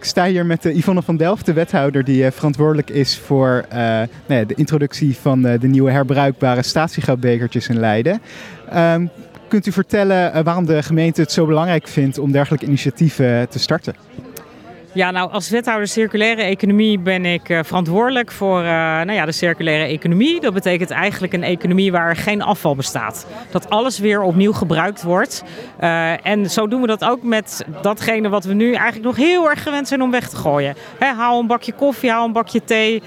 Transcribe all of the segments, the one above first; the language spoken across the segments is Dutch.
Ik sta hier met uh, Yvonne van Delft, de wethouder die uh, verantwoordelijk is voor uh, nou ja, de introductie van de nieuwe herbruikbare statiegoudbekertjes in Leiden. Um, kunt u vertellen waarom de gemeente het zo belangrijk vindt om dergelijke initiatieven te starten? Ja, nou als wethouder circulaire economie ben ik uh, verantwoordelijk voor uh, nou ja, de circulaire economie. Dat betekent eigenlijk een economie waar geen afval bestaat. Dat alles weer opnieuw gebruikt wordt. Uh, en zo doen we dat ook met datgene wat we nu eigenlijk nog heel erg gewend zijn om weg te gooien. He, haal een bakje koffie, haal een bakje thee,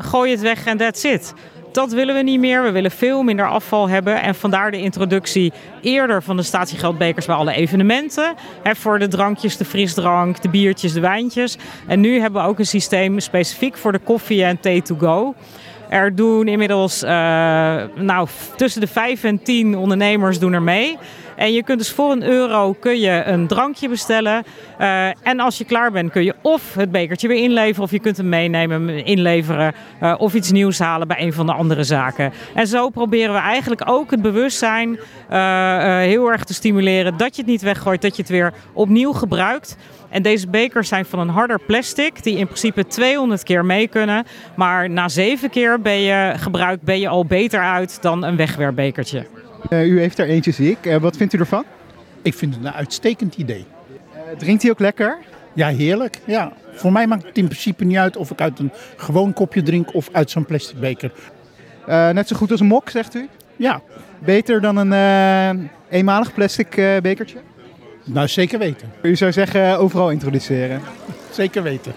gooi het weg en that's it. Dat willen we niet meer. We willen veel minder afval hebben. En vandaar de introductie eerder van de statiegeldbekers bij alle evenementen. Voor de drankjes, de frisdrank, de biertjes, de wijntjes. En nu hebben we ook een systeem specifiek voor de koffie en thee to go. Er doen inmiddels uh, nou, tussen de 5 en 10 ondernemers doen er mee. En je kunt dus voor een euro kun je een drankje bestellen. Uh, en als je klaar bent kun je of het bekertje weer inleveren... of je kunt hem meenemen, inleveren... Uh, of iets nieuws halen bij een van de andere zaken. En zo proberen we eigenlijk ook het bewustzijn uh, heel erg te stimuleren... dat je het niet weggooit, dat je het weer opnieuw gebruikt... En deze bekers zijn van een harder plastic, die in principe 200 keer mee kunnen. Maar na zeven keer ben je ben je al beter uit dan een wegwerpbekertje. Uh, u heeft er eentje, zie ik. Uh, wat vindt u ervan? Ik vind het een uitstekend idee. Uh, drinkt hij ook lekker? Ja, heerlijk. Ja. Voor mij maakt het in principe niet uit of ik uit een gewoon kopje drink of uit zo'n plastic beker. net zo goed als een mok, zegt u? Ja. Beter dan een eenmalig plastic bekertje? Nou, zeker weten. U zou zeggen overal introduceren? zeker weten.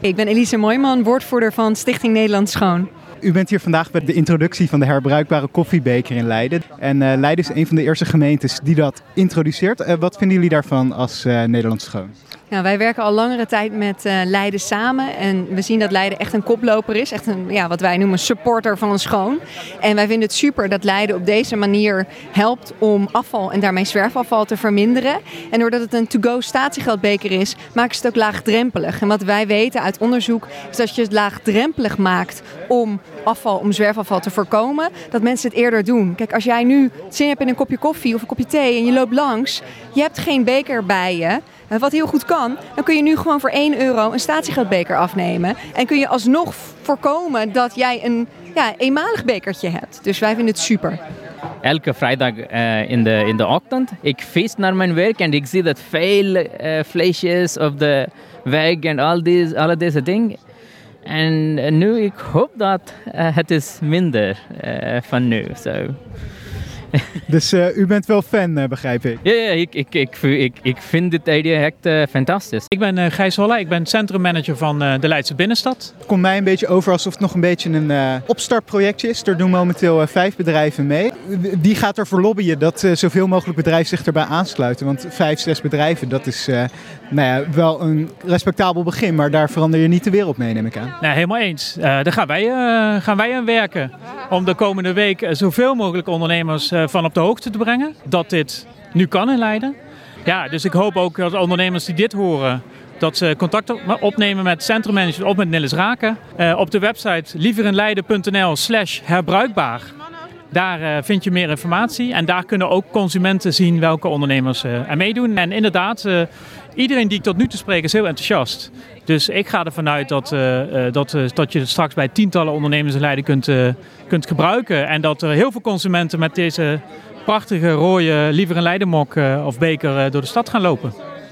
ik ben Elise Mooijman, woordvoerder van Stichting Nederland Schoon. U bent hier vandaag bij de introductie van de herbruikbare koffiebeker in Leiden. En uh, Leiden is een van de eerste gemeentes die dat introduceert. Uh, wat vinden jullie daarvan als uh, Nederlands Schoon? Nou, wij werken al langere tijd met uh, Leiden samen. En we zien dat Leiden echt een koploper is. Echt een, ja, wat wij noemen supporter van schoon. En wij vinden het super dat Leiden op deze manier helpt om afval en daarmee zwerfafval te verminderen. En doordat het een to-go statiegeldbeker is, maken ze het ook laagdrempelig. En wat wij weten uit onderzoek is dat je het laagdrempelig maakt om afval, om zwerfafval te voorkomen, dat mensen het eerder doen. Kijk, als jij nu zin hebt in een kopje koffie of een kopje thee en je loopt langs, je hebt geen beker bij je. Wat heel goed kan, dan kun je nu gewoon voor 1 euro een statiegeldbeker afnemen. En kun je alsnog voorkomen dat jij een ja, eenmalig bekertje hebt. Dus wij vinden het super. Elke vrijdag uh, in, de, in de ochtend, ik feest naar mijn werk en ik zie dat veel uh, flesjes op de weg en al deze, alle dingen. En nu ik hoop dat uh, het is minder van nu. So. dus uh, u bent wel fan, uh, begrijp ik? Ja, ja ik, ik, ik, ik, ik vind dit idee echt uh, fantastisch. Ik ben uh, Gijs Holla, ik ben centrummanager van de Leidse Binnenstad. Het komt mij een beetje over alsof het nog een beetje een opstartprojectje is. Er doen momenteel vijf bedrijven mee. Wie gaat ervoor lobbyen dat zoveel mogelijk bedrijven zich erbij aansluiten? Want vijf, zes bedrijven, dat is nou ja, wel een respectabel begin. Maar daar verander je niet de wereld mee, neem ik aan. Nee, helemaal eens. daar gaan wij, gaan wij aan werken. Om de komende week zoveel mogelijk ondernemers van op de hoogte te brengen dat dit nu kan in Leiden. Ja, dus ik hoop ook dat ondernemers die dit horen, dat ze contact opnemen met centrummanager of met Nilles Raken. Uh, op de website lieverinleiden.nl slash herbruikbaar. Daar uh, vind je meer informatie en daar kunnen ook consumenten zien welke ondernemers uh, er meedoen. En inderdaad, iedereen die ik tot nu toe spreek is heel enthousiast. Dus ik ga ervan uit dat, dat, dat je straks bij tientallen ondernemers in Leiden kunt, kunt gebruiken. En dat er heel veel consumenten met deze prachtige rode liever een Leidenmok of beker door de stad gaan lopen.